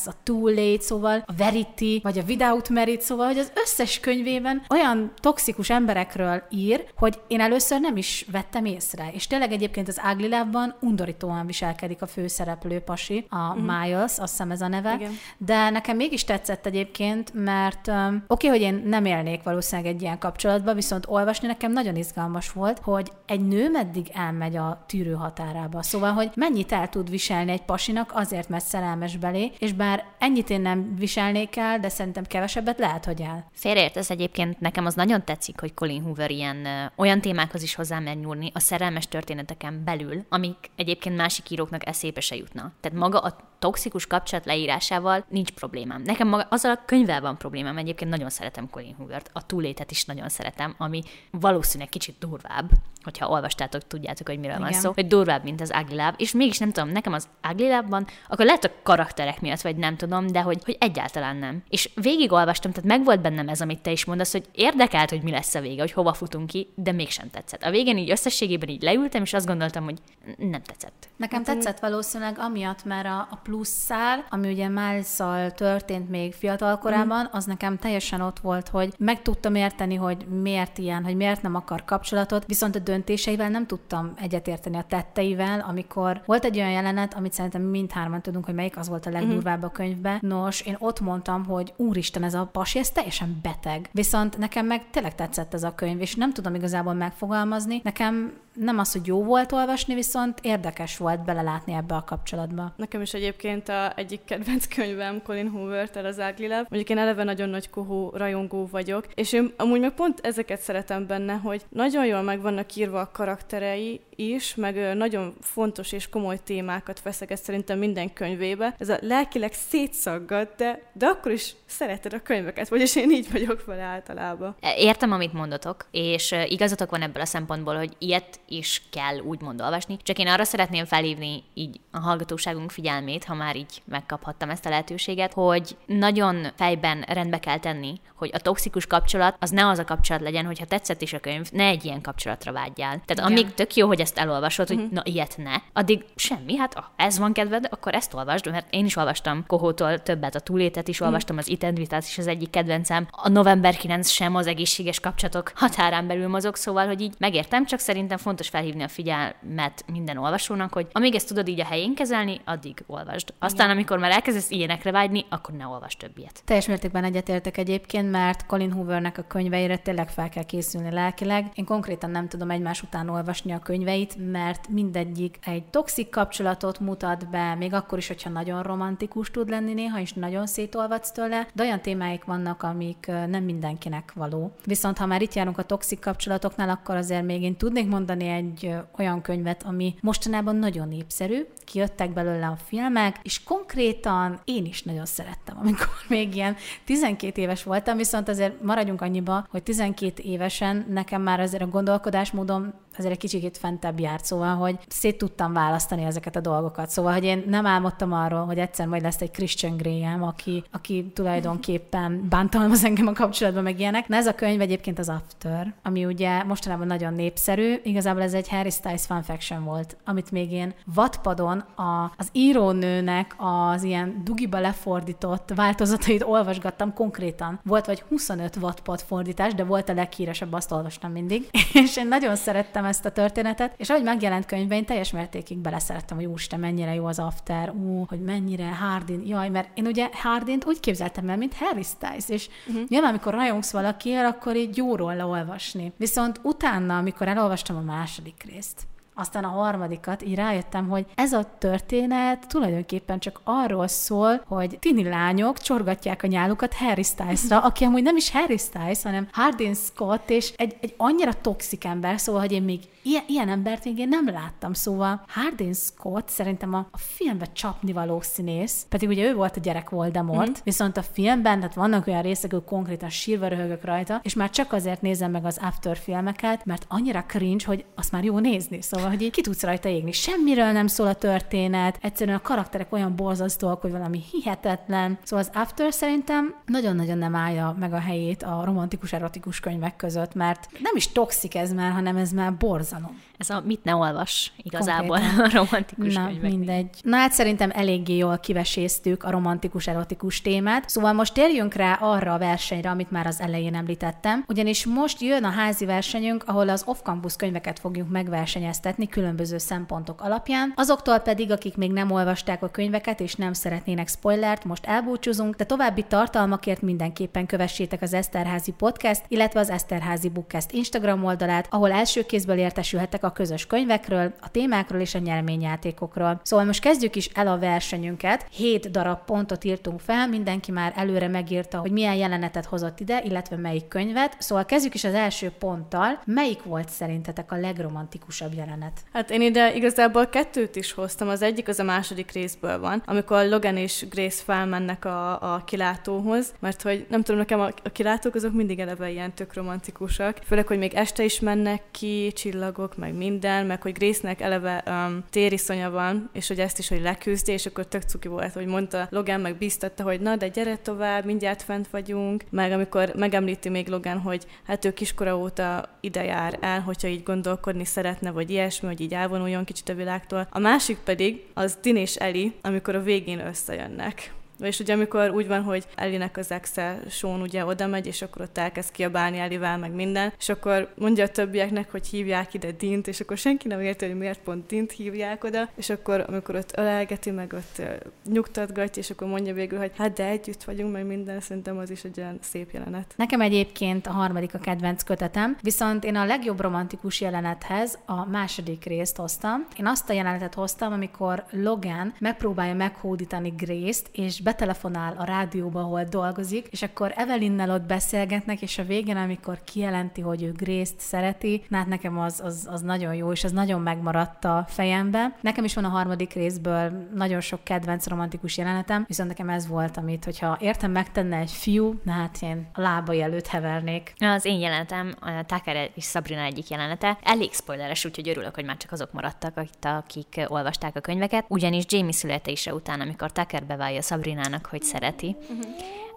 Vitász, a Too Late, szóval a Verity, vagy a Without Merit, szóval, hogy az összes könyvében olyan toxikus emberekről ír, hogy én először nem is vettem észre. És tényleg egyébként az Ugly Love-ban undorítóan viselkedik a főszereplő pasi, a mm. Miles, azt hiszem ez a neve, Igen. de nekem mégis tetszett egyébként, mert um, oké, okay, hogy én nem élnék valószínűleg egy ilyen kapcsolatba, viszont olvasni nekem nagyon izgalmas volt, hogy egy nő meddig elmegy a tűrő határába. Szóval, hogy mennyit el tud viselni egy pasinak azért, mert szerelmes belé, és bár ennyit én nem viselnék el, de szerintem kevesebbet lehet, hogy el. Félreértesz egyébként, nekem az nagyon tetszik, hogy Colin Hoover ilyen olyan témákhoz is hozzámer nyúlni a szerelmes történeteken belül, amik egyébként másik íróknak eszébe se jutna. Tehát maga a toxikus kapcsolat leírásával nincs problémám. Nekem maga azzal a könyvvel van problémám, egyébként nagyon szeretem Colin Hoovert, a túlétet is nagyon szeretem, ami valószínűleg kicsit durvább, hogyha olvastátok, tudjátok, hogy miről van Igen. szó, hogy durvább, mint az Ugly Love, és mégis nem tudom, nekem az Ugly Love-ban, akkor lehet a karakterek miatt, vagy nem tudom, de hogy, hogy egyáltalán nem. És végigolvastam, tehát megvolt bennem ez, amit te is mondasz, hogy érdekelt, hogy mi lesz a vége, hogy hova futunk ki, de mégsem tetszett. A végén így összességében így leültem, és azt gondoltam, hogy nem tetszett. Nekem hát, tetszett valószínűleg amiatt, mert a, a plusz szál, ami ugye miles történt még fiatal korában, az nekem teljesen ott volt, hogy meg tudtam érteni, hogy miért ilyen, hogy miért nem akar kapcsolatot, viszont a döntéseivel nem tudtam egyetérteni a tetteivel, amikor volt egy olyan jelenet, amit szerintem mindhárman tudunk, hogy melyik az volt a legdurvább a könyvben. Nos, én ott mondtam, hogy úristen, ez a pasi, ez teljesen beteg. Viszont nekem meg tényleg tetszett ez a könyv, és nem tudom igazából megfogalmazni. Nekem nem az, hogy jó volt olvasni, viszont érdekes volt belelátni ebbe a kapcsolatba. Nekem is egyébként a egyik kedvenc [laughs] könyvem Colin Hoover-tel az Ugly Love. Mondjuk én eleve nagyon nagy kohó rajongó vagyok, és én amúgy meg pont ezeket szeretem benne, hogy nagyon jól meg vannak írva a karakterei is, meg nagyon fontos és komoly témákat feszeget szerintem minden könyvébe. Ez a lelkileg szétszaggat, de, de akkor is szereted a könyveket, vagyis én így vagyok vele általában. Értem, amit mondotok, és igazatok van ebből a szempontból, hogy ilyet is kell úgymond olvasni. Csak én arra szeretném felhívni így a hallgatóságunk figyelmét, ha már így megkaphattam ezt a lehetőséget, hogy nagyon fejben rendbe kell tenni, hogy a toxikus kapcsolat az ne az a kapcsolat legyen, hogyha tetszett is a könyv, ne egy ilyen kapcsolatra vágyjál. Tehát Igen. amíg tök jó, hogy ezt elolvasod, hogy na ilyet ne, addig semmi, hát ah, ez van kedved, akkor ezt olvasd, mert én is olvastam Kohótól többet, a túlétet is olvastam, az It and Vitát is az egyik kedvencem, a November 9 sem az egészséges kapcsolatok határán belül mozog, szóval, hogy így megértem, csak szerintem fontos fontos felhívni a figyelmet minden olvasónak, hogy amíg ezt tudod így a helyén kezelni, addig olvasd. Aztán, Igen. amikor már elkezdesz ilyenekre vágyni, akkor ne olvasd többiet. Teljes mértékben egyetértek egyébként, mert Colin Hoovernek a könyveire tényleg fel kell készülni lelkileg. Én konkrétan nem tudom egymás után olvasni a könyveit, mert mindegyik egy toxik kapcsolatot mutat be, még akkor is, hogyha nagyon romantikus tud lenni néha, és nagyon szétolvadsz tőle, de olyan témáik vannak, amik nem mindenkinek való. Viszont ha már itt járunk a toxik kapcsolatoknál, akkor azért még én tudnék mondani egy olyan könyvet, ami mostanában nagyon népszerű, kijöttek belőle a filmek, és konkrétan én is nagyon szerettem, amikor [laughs] még ilyen 12 éves voltam, viszont azért maradjunk annyiba, hogy 12 évesen nekem már azért a gondolkodásmódom azért egy kicsit fentebb járt, szóval, hogy szét tudtam választani ezeket a dolgokat. Szóval, hogy én nem álmodtam arról, hogy egyszer majd lesz egy Christian Graham, aki, aki tulajdonképpen [laughs] bántalmaz engem a kapcsolatban, meg ilyenek. Na ez a könyv egyébként az After, ami ugye mostanában nagyon népszerű. Igazából ez egy Harry Styles fanfiction volt, amit még én Wattpadon a, az írónőnek az ilyen dugiba lefordított változatait olvasgattam konkrétan. Volt vagy 25 Wattpad fordítás, de volt a leghíresebb, azt olvastam mindig. [laughs] És én nagyon szerettem ezt a történetet, és ahogy megjelent könyvben, én teljes mértékig beleszerettem, hogy úristen, mennyire jó az After, ú, hogy mennyire Hardin, jaj, mert én ugye Hardint úgy képzeltem el, mint Harry Styles, és uh-huh. nyilván, amikor rajongsz valakiért, akkor így jó róla olvasni. Viszont utána, amikor elolvastam a második részt, aztán a harmadikat, így rájöttem, hogy ez a történet tulajdonképpen csak arról szól, hogy tini lányok csorgatják a nyálukat Harry Styles-ra, [laughs] aki amúgy nem is Harry Styles, hanem Hardin Scott, és egy, egy annyira toxik ember, szóval, hogy én még ilyen, ilyen embert még én nem láttam, szóval Hardin Scott szerintem a, a filmben csapnivaló színész, pedig ugye ő volt a gyerek Voldemort, mm-hmm. viszont a filmben, tehát vannak olyan részek, hogy konkrétan sírva röhögök rajta, és már csak azért nézem meg az After filmeket, mert annyira cringe, hogy azt már jó nézni, szóval, hogy így ki tudsz rajta égni. Semmiről nem szól a történet, egyszerűen a karakterek olyan borzasztóak, hogy valami hihetetlen. Szóval az After szerintem nagyon-nagyon nem állja meg a helyét a romantikus erotikus könyvek között, mert nem is toxik ez már, hanem ez már borz borzalom. Ez a mit ne olvas igazából Konkrétan. a romantikus Na, könyvek. mindegy. Na hát szerintem eléggé jól kiveséztük a romantikus erotikus témát, szóval most térjünk rá arra a versenyre, amit már az elején említettem, ugyanis most jön a házi versenyünk, ahol az off-campus könyveket fogjuk megversenyeztetni különböző szempontok alapján. Azoktól pedig, akik még nem olvasták a könyveket és nem szeretnének spoilert, most elbúcsúzunk, de további tartalmakért mindenképpen kövessétek az Eszterházi podcast, illetve az Eszterházi Bookcast Instagram oldalát, ahol első kézből érte értesülhettek a közös könyvekről, a témákról és a nyereményjátékokról. Szóval most kezdjük is el a versenyünket. Hét darab pontot írtunk fel, mindenki már előre megírta, hogy milyen jelenetet hozott ide, illetve melyik könyvet. Szóval kezdjük is az első ponttal. Melyik volt szerintetek a legromantikusabb jelenet? Hát én ide igazából kettőt is hoztam. Az egyik az a második részből van, amikor Logan és Grace felmennek a, a kilátóhoz, mert hogy nem tudom, nekem a, a kilátók azok mindig eleve ilyen tök romantikusak. Főleg, hogy még este is mennek ki, csillag csillagok, meg minden, meg hogy Grace-nek eleve um, tériszonya van, és hogy ezt is, hogy leküzdi, és akkor tök cuki volt, hogy mondta Logan, meg biztatta, hogy na, de gyere tovább, mindjárt fent vagyunk, meg amikor megemlíti még Logan, hogy hát ő kiskora óta ide jár el, hogyha így gondolkodni szeretne, vagy ilyesmi, hogy így elvonuljon kicsit a világtól. A másik pedig az Din és Eli, amikor a végén összejönnek. És ugye amikor úgy van, hogy Elinek az exe Sean ugye oda megy, és akkor ott elkezd kiabálni Elivel, meg minden, és akkor mondja a többieknek, hogy hívják ide Dint, és akkor senki nem érti, hogy miért pont Dint hívják oda, és akkor amikor ott ölelgeti, meg ott nyugtatgatja, és akkor mondja végül, hogy hát de együtt vagyunk, meg minden, szerintem az is egy olyan szép jelenet. Nekem egyébként a harmadik a kedvenc kötetem, viszont én a legjobb romantikus jelenethez a második részt hoztam. Én azt a jelenetet hoztam, amikor Logan megpróbálja meghódítani Grace-t, és betelefonál a rádióba, ahol dolgozik, és akkor Evelynnel ott beszélgetnek, és a végén, amikor kijelenti, hogy ő Grace-t szereti, na hát nekem az, az, az nagyon jó, és az nagyon megmaradt a fejembe. Nekem is van a harmadik részből nagyon sok kedvenc romantikus jelenetem, viszont nekem ez volt, amit, hogyha értem megtenne egy fiú, na hát én a lábai előtt hevernék. Az én jelenetem, a Tucker és Sabrina egyik jelenete, elég spoileres, úgyhogy örülök, hogy már csak azok maradtak, akik olvasták a könyveket, ugyanis Jamie születése után, amikor Tucker beválja Sabrina Sabrinának, hogy szereti. Uh-huh.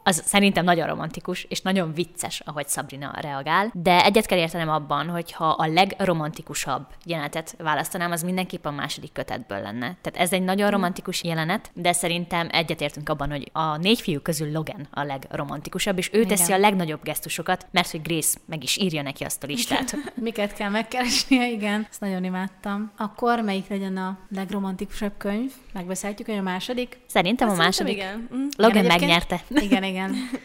Az szerintem nagyon romantikus, és nagyon vicces, ahogy Sabrina reagál, de egyet kell értenem abban, hogy ha a legromantikusabb jelenetet választanám, az mindenképp a második kötetből lenne. Tehát ez egy nagyon romantikus jelenet, de szerintem egyetértünk abban, hogy a négy fiú közül Logan a legromantikusabb, és ő Igen. teszi a legnagyobb gesztusokat, mert hogy Grace meg is írja neki azt a listát. [laughs] Miket kell megkeresnie, igen. Ezt nagyon imádtam. Akkor melyik legyen a legromantikusabb könyv? Megbeszélhetjük, hogy a második? Szerintem a Azt második. szerintem Igen. Mm. Logan Igen, megnyerte. Igen, igen.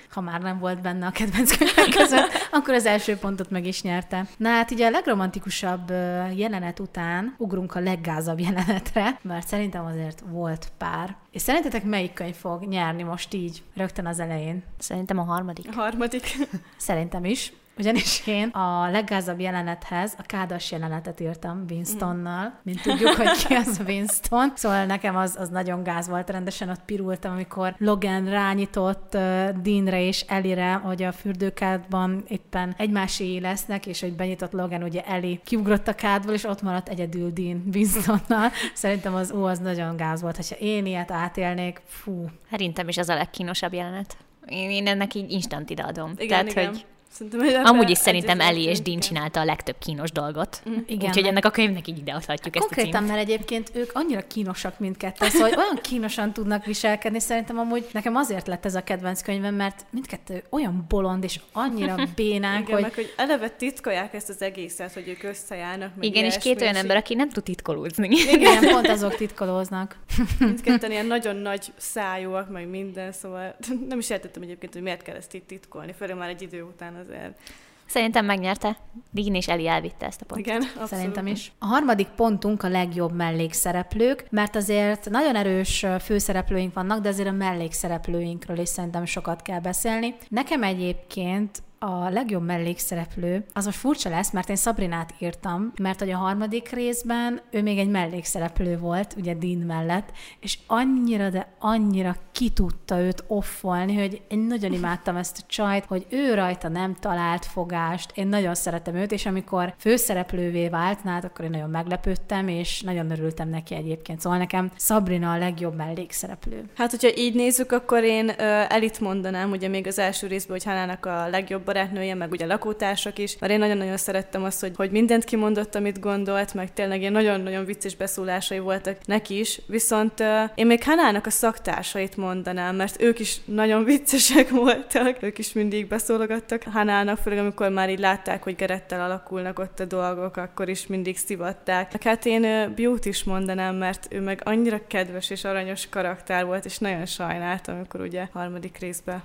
Ha már nem volt benne a kedvenc könyvek között, akkor az első pontot meg is nyerte. Na hát ugye a legromantikusabb jelenet után ugrunk a leggázabb jelenetre, mert szerintem azért volt pár. És szerintetek melyik könyv fog nyerni most így, rögtön az elején? Szerintem a harmadik. A harmadik. Szerintem is. Ugyanis én a leggázabb jelenethez a kádas jelenetet írtam Winstonnal, mint tudjuk, hogy ki az a [laughs] Winston. Szóval nekem az, az nagyon gáz volt, rendesen ott pirultam, amikor Logan rányitott uh, Deanre és Elire, hogy a fürdőkádban éppen egymáséi lesznek, és hogy benyitott Logan, ugye Eli kiugrott a kádból, és ott maradt egyedül Dean Winstonnal. Szerintem az, ó, az nagyon gáz volt. Ha én ilyet átélnék, fú, Szerintem is az a legkínosabb jelenet. Én, én ennek így instant ideadom. Igen, Tehát, igen. hogy Szerintem, amúgy is szerintem Ellie és Dean csinálta a legtöbb kínos dolgot. Igen, Úgyhogy ennek a könyvnek így ideadhatjuk ezt a Konkrétan, címet. mert egyébként ők annyira kínosak mindketten, szóval hogy olyan kínosan tudnak viselkedni, szerintem amúgy nekem azért lett ez a kedvenc könyvem, mert mindkettő olyan bolond és annyira [laughs] bénák, Igen, hogy meg hogy eleve titkolják ezt az egészet, hogy ők összejárnak. meg Igen, és két olyan ember, aki nem tud titkolódni. igen, [laughs] pont azok titkolóznak. [laughs] Mindketten ilyen nagyon nagy szájúak, meg minden, szóval nem is értettem egyébként, hogy miért kell ezt itt titkolni, főleg már egy idő után azért. Szerintem megnyerte. Dean és Ellie elvitte ezt a pontot. Igen, abszolút. Szerintem is. A harmadik pontunk a legjobb mellékszereplők, mert azért nagyon erős főszereplőink vannak, de azért a mellékszereplőinkről is szerintem sokat kell beszélni. Nekem egyébként a legjobb mellékszereplő, az most furcsa lesz, mert én Sabrinát írtam, mert hogy a harmadik részben ő még egy mellékszereplő volt, ugye Dean mellett, és annyira, de annyira ki tudta őt offolni, hogy én nagyon imádtam ezt a csajt, hogy ő rajta nem talált fogást, én nagyon szeretem őt, és amikor főszereplővé vált, hát akkor én nagyon meglepődtem, és nagyon örültem neki egyébként. Szóval nekem Sabrina a legjobb mellékszereplő. Hát, hogyha így nézzük, akkor én ö, elit mondanám, ugye még az első részben, hogy Hanának a legjobb barátnője, meg ugye lakótársak is, mert én nagyon-nagyon szerettem azt, hogy, hogy mindent kimondott, amit gondolt, meg tényleg ilyen nagyon-nagyon vicces beszólásai voltak neki is, viszont ö, én még Hanának a szaktársait mondanám, mert ők is nagyon viccesek [laughs] voltak, ők is mindig beszólogattak Hanának, főleg amikor már így látták, hogy Gerettel alakulnak ott a dolgok, akkor is mindig szivatták. Hát én ö, Beauty is mondanám, mert ő meg annyira kedves és aranyos karakter volt, és nagyon sajnáltam, amikor ugye harmadik részben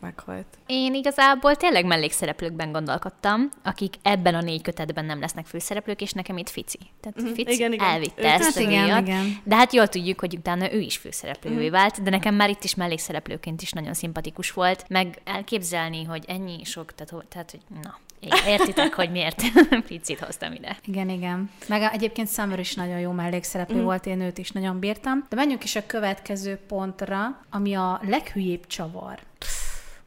meghalt. Én igazából tényleg mellékszereplőkben gondolkodtam, akik ebben a négy kötetben nem lesznek főszereplők, és nekem itt Fici. Tehát Mhm, Fici igen, igen. elvitte Ő- ezt Hát a igen, díjat. igen. De hát jól tudjuk, hogy utána ő is főszereplővé Mhm. vált, de nekem már itt is mellékszereplőként is nagyon szimpatikus volt, meg elképzelni, hogy ennyi sok, tehát, tehát hogy na, értitek, hogy miért [laughs] Ficit hoztam ide. Igen, igen. Meg egyébként Summer is nagyon jó mellékszereplő mm. volt, én őt is nagyon bírtam. De menjünk is a következő pontra, ami a leghülyébb csavar.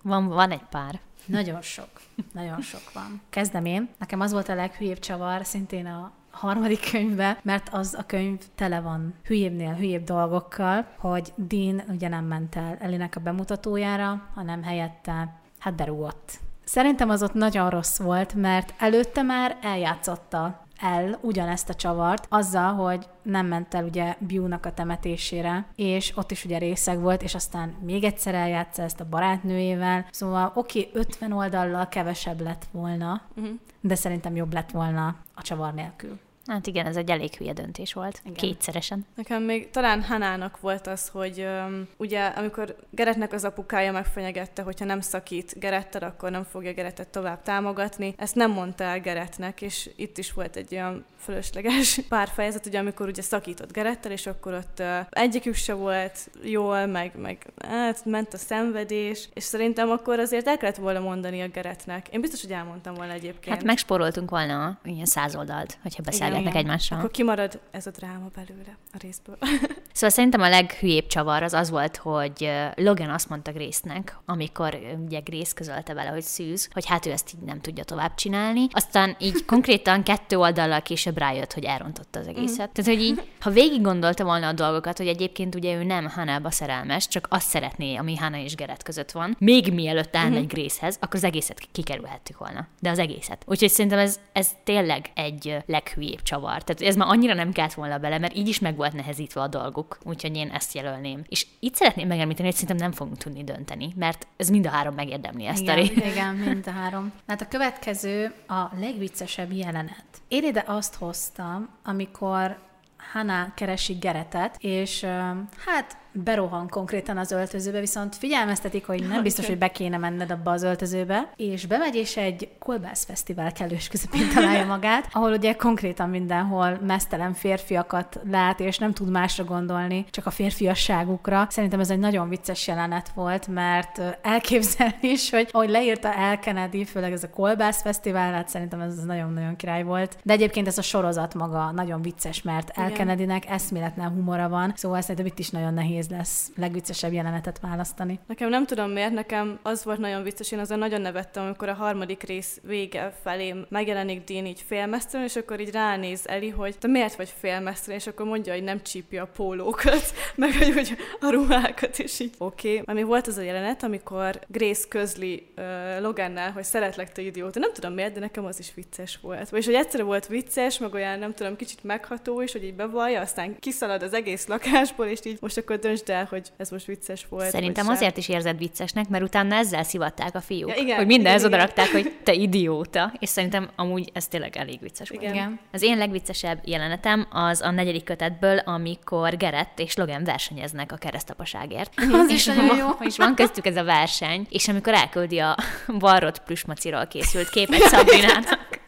Van, van egy pár. Nagyon sok. Nagyon sok van. Kezdem én. Nekem az volt a leghülyébb csavar, szintén a harmadik könyvben, mert az a könyv tele van hülyébbnél hülyébb dolgokkal, hogy Dean ugye nem ment el Elinek a bemutatójára, hanem helyette hát berúgott. Szerintem az ott nagyon rossz volt, mert előtte már eljátszotta el ugyanezt a csavart, azzal, hogy nem ment el ugye Biu-nak a temetésére, és ott is ugye részeg volt, és aztán még egyszer eljátsza ezt a barátnőjével. Szóval oké, okay, 50 oldallal kevesebb lett volna, uh-huh. de szerintem jobb lett volna a csavar nélkül. Hát igen, ez egy elég hülye döntés volt. Igen. Kétszeresen. Nekem még talán Hanának volt az, hogy um, ugye amikor Geretnek az apukája megfenyegette, hogyha nem szakít Gerettel, akkor nem fogja Geretet tovább támogatni. Ezt nem mondta el Geretnek, és itt is volt egy olyan fölösleges [laughs] párfejezet, ugye amikor ugye szakított Gerettel, és akkor ott uh, egyikük se volt jól, meg, meg hát ment a szenvedés, és szerintem akkor azért el kellett volna mondani a Geretnek. Én biztos, hogy elmondtam volna egyébként. Hát megspóroltunk volna ilyen száz oldalt, hogyha beszélgetnek igen. egymással. Akkor kimarad ez a dráma belőle a részből. Szóval szerintem a leghülyébb csavar az az volt, hogy Logan azt mondta Grace-nek, amikor ugye Grace közölte vele, hogy szűz, hogy hát ő ezt így nem tudja tovább csinálni. Aztán így konkrétan kettő oldallal később rájött, hogy elrontotta az egészet. Mm. Tehát, hogy így, ha végig gondolta volna a dolgokat, hogy egyébként ugye ő nem Hanába szerelmes, csak azt szeretné, ami Hana és Gerett között van, még mielőtt elmegy mm. Gracehez, akkor az egészet kikerülhettük volna. De az egészet. Úgyhogy szerintem ez, ez tényleg egy leghülyébb csavar. Tehát ez már annyira nem kellett volna bele, mert így is meg volt nehezítve a dolguk. Úgyhogy én ezt jelölném. És itt szeretném megemlíteni, hogy szerintem nem fogunk tudni dönteni, mert ez mind a három megérdemli ezt igen, a Igen, mind a három. Hát a következő a legviccesebb jelenet. Én ide azt hoztam, amikor Hana keresi Geretet, és hát berohan konkrétan az öltözőbe, viszont figyelmeztetik, hogy nem biztos, hogy be kéne menned abba az öltözőbe, és bemegy, és egy kolbász fesztivál kellős közepén [laughs] találja magát, ahol ugye konkrétan mindenhol mesztelen férfiakat lát, és nem tud másra gondolni, csak a férfiasságukra. Szerintem ez egy nagyon vicces jelenet volt, mert elképzelni is, hogy ahogy leírta El Kennedy, főleg ez a kolbász fesztivál, hát szerintem ez nagyon-nagyon király volt. De egyébként ez a sorozat maga nagyon vicces, mert El Kennedynek eszméletlen humora van, szóval szerintem itt is nagyon nehéz nehéz lesz legviccesebb jelenetet választani. Nekem nem tudom miért, nekem az volt nagyon vicces, én azon nagyon nevettem, amikor a harmadik rész vége felé megjelenik Dean így félmesztelen, és akkor így ránéz Eli, hogy te miért vagy félmesztelen, és akkor mondja, hogy nem csípja a pólókat, [laughs] meg hogy, hogy a ruhákat, és így oké. Okay. Ami volt az a jelenet, amikor Grace közli uh, Logannál, hogy szeretlek te idióta. Nem tudom miért, de nekem az is vicces volt. Vagyis, hogy egyszerű volt vicces, meg olyan, nem tudom, kicsit megható is, hogy így bevallja, aztán kiszalad az egész lakásból, és így most akkor döntsd el, hogy ez most vicces volt. Szerintem azért is érzed viccesnek, mert utána ezzel szivatták a fiúk. Ja, igen, hogy mindenhez odarakták, hogy te idióta, és szerintem amúgy ez tényleg elég vicces volt. Igen. Az én legviccesebb jelenetem az a negyedik kötetből, amikor Gerett és Logan versenyeznek a keresztapaságért. [laughs] Az is nagyon jó. És van köztük ez a verseny, és amikor elküldi a varrott plüsmaciról készült képet Sabrinának, [laughs]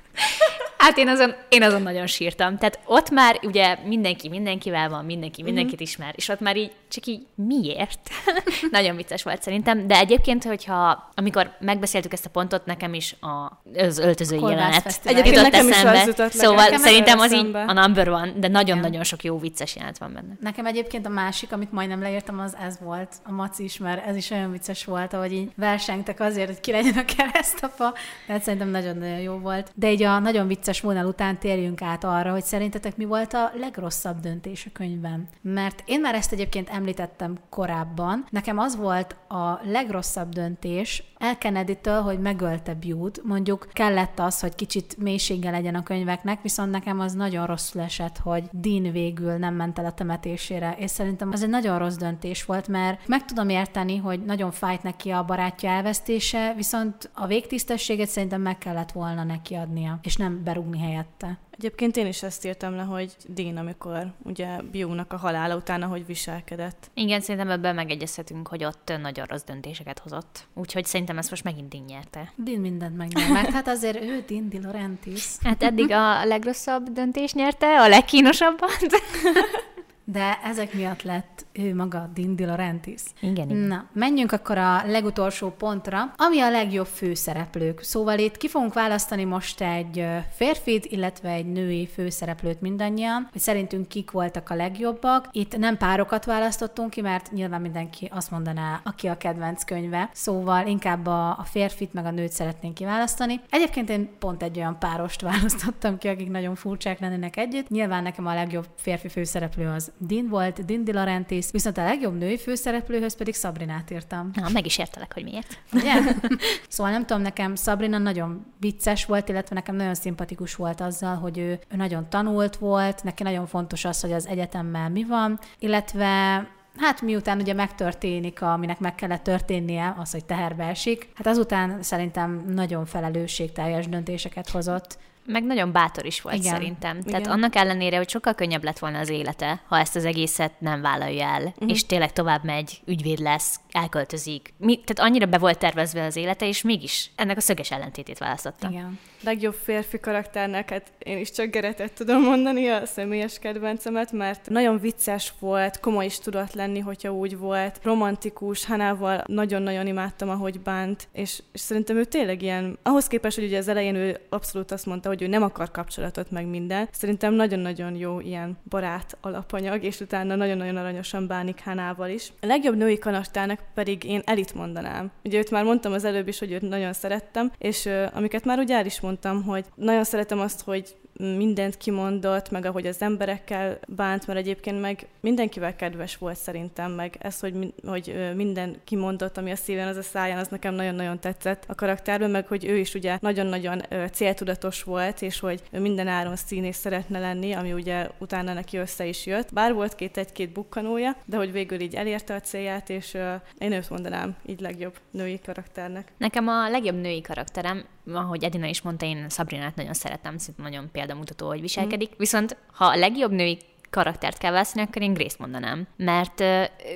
Hát én azon, én azon nagyon sírtam. Tehát ott már ugye mindenki mindenkivel van, mindenki mindenkit mm-hmm. ismer, és ott már így csak így miért? [laughs] nagyon vicces volt szerintem, de egyébként, hogyha amikor megbeszéltük ezt a pontot, nekem is a, az öltözői jelenet Egyébként jutott nekem eszembe. Is az szóval nekem szerintem az így a number one, de nagyon-nagyon sok jó vicces jelenet van benne. Nekem egyébként a másik, amit majdnem leírtam, az ez volt, a Maci is, mert ez is olyan vicces volt, ahogy így versengtek azért, hogy ki legyen a keresztapa, tehát szerintem nagyon-nagyon jó volt. De így a nagyon vicces vicces vonal után térjünk át arra, hogy szerintetek mi volt a legrosszabb döntés a könyvben. Mert én már ezt egyébként említettem korábban. Nekem az volt a legrosszabb döntés El Kennedy-től, hogy megölte Bute. Mondjuk kellett az, hogy kicsit mélysége legyen a könyveknek, viszont nekem az nagyon rosszul esett, hogy Dean végül nem ment el a temetésére, és szerintem az egy nagyon rossz döntés volt, mert meg tudom érteni, hogy nagyon fájt neki a barátja elvesztése, viszont a végtisztességet szerintem meg kellett volna neki adnia, és nem berúgni rúgni helyette. Egyébként én is ezt írtam le, hogy Dean, amikor ugye Biónak a halála utána, hogy viselkedett. Igen, szerintem ebben megegyezhetünk, hogy ott nagyon rossz döntéseket hozott. Úgyhogy szerintem ezt most megint Dean nyerte. Dean mindent megnyert. Hát azért ő Dean Di Laurentiis. Hát eddig a legrosszabb döntés nyerte, a legkínosabbat. [laughs] De ezek miatt lett ő maga Dindi Laurentiis. Igen, igen. Na, menjünk akkor a legutolsó pontra, ami a legjobb főszereplők. Szóval itt ki fogunk választani most egy férfit, illetve egy női főszereplőt mindannyian, hogy szerintünk kik voltak a legjobbak. Itt nem párokat választottunk ki, mert nyilván mindenki azt mondaná, aki a kedvenc könyve. Szóval inkább a, a férfit meg a nőt szeretnénk kiválasztani. Egyébként én pont egy olyan párost [laughs] választottam ki, akik nagyon furcsák lennének együtt. Nyilván nekem a legjobb férfi főszereplő az Din volt, Din Di Laurentiis, viszont a legjobb női főszereplőhöz pedig Sabrinát írtam. Na, meg is értelek, hogy miért. Ugye? [laughs] szóval nem tudom, nekem Sabrina nagyon vicces volt, illetve nekem nagyon szimpatikus volt azzal, hogy ő, ő nagyon tanult volt, neki nagyon fontos az, hogy az egyetemmel mi van, illetve Hát miután ugye megtörténik, aminek meg kellett történnie, az, hogy teherbe esik, hát azután szerintem nagyon felelősségteljes döntéseket hozott, meg nagyon bátor is volt Igen. szerintem. Igen. Tehát annak ellenére, hogy sokkal könnyebb lett volna az élete, ha ezt az egészet nem vállalja el, uh-huh. és tényleg tovább megy, ügyvéd lesz, elköltözik. Mi, tehát annyira be volt tervezve az élete, és mégis ennek a szöges ellentétét választotta. Igen. Legjobb férfi karakternek, hát én is csak Geretet tudom mondani, a személyes kedvencemet, mert nagyon vicces volt, komoly is tudott lenni, hogyha úgy volt, romantikus, Hanával nagyon-nagyon imádtam, ahogy bánt, és, és szerintem ő tényleg ilyen, ahhoz képest, hogy ugye az elején ő abszolút azt mondta, hogy hogy ő nem akar kapcsolatot meg minden. Szerintem nagyon-nagyon jó ilyen barát alapanyag, és utána nagyon-nagyon aranyosan bánik Hánával is. A legjobb női karakternek pedig én Elit mondanám. Ugye őt már mondtam az előbb is, hogy őt nagyon szerettem, és uh, amiket már ugye el is mondtam, hogy nagyon szeretem azt, hogy mindent kimondott, meg ahogy az emberekkel bánt, mert egyébként meg mindenkivel kedves volt szerintem, meg ez, hogy, hogy minden kimondott, ami a szíven, az a száján, az nekem nagyon-nagyon tetszett a karakterben, meg hogy ő is ugye nagyon-nagyon céltudatos volt, és hogy minden áron színész szeretne lenni, ami ugye utána neki össze is jött. Bár volt két egy-két bukkanója, de hogy végül így elérte a célját, és én őt mondanám így legjobb női karakternek. Nekem a legjobb női karakterem, ahogy Edina is mondta, én Sabrinát nagyon szeretem, nagyon példamutató, hogy viselkedik. Mm. Viszont ha a legjobb női karaktert kell választani, akkor én Grace mondanám. Mert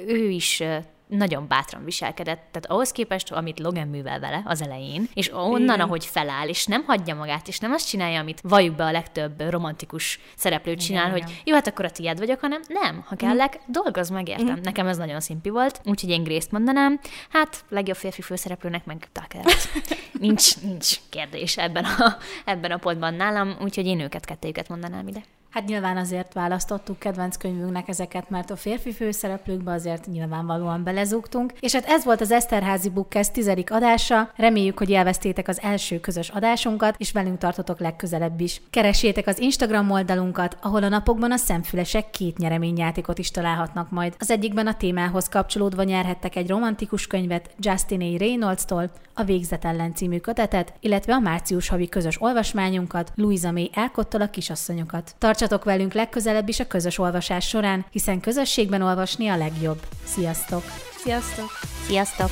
ő is nagyon bátran viselkedett, tehát ahhoz képest, amit Logan művel vele az elején, és onnan, Igen. ahogy feláll, és nem hagyja magát, és nem azt csinálja, amit valljuk be a legtöbb romantikus szereplő csinál, Igen, hogy jó, hát akkor a tiéd vagyok, hanem nem, ha kellek, mm. dolgozz meg, értem. Mm. Nekem ez nagyon szimpi volt, úgyhogy én Grace-t mondanám. Hát, legjobb férfi főszereplőnek meg Tucker. [laughs] nincs, nincs kérdés ebben a, ebben a pontban nálam, úgyhogy én őket kettőjüket mondanám ide. Hát nyilván azért választottuk kedvenc könyvünknek ezeket, mert a férfi főszereplőkbe azért nyilvánvalóan belezúgtunk. És hát ez volt az Eszterházi Bookcast tizedik adása. Reméljük, hogy élveztétek az első közös adásunkat, és velünk tartotok legközelebb is. Keressétek az Instagram oldalunkat, ahol a napokban a szemfülesek két nyereményjátékot is találhatnak majd. Az egyikben a témához kapcsolódva nyerhettek egy romantikus könyvet Justin A. Reynolds-tól, a Végzet ellen című kötetet, illetve a március havi közös olvasmányunkat, Louisa May Alcottal a kisasszonyokat. Tartsatok velünk legközelebb is a közös olvasás során, hiszen közösségben olvasni a legjobb. Sziasztok! Sziasztok! Sziasztok!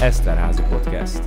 Eszterházi Podcast.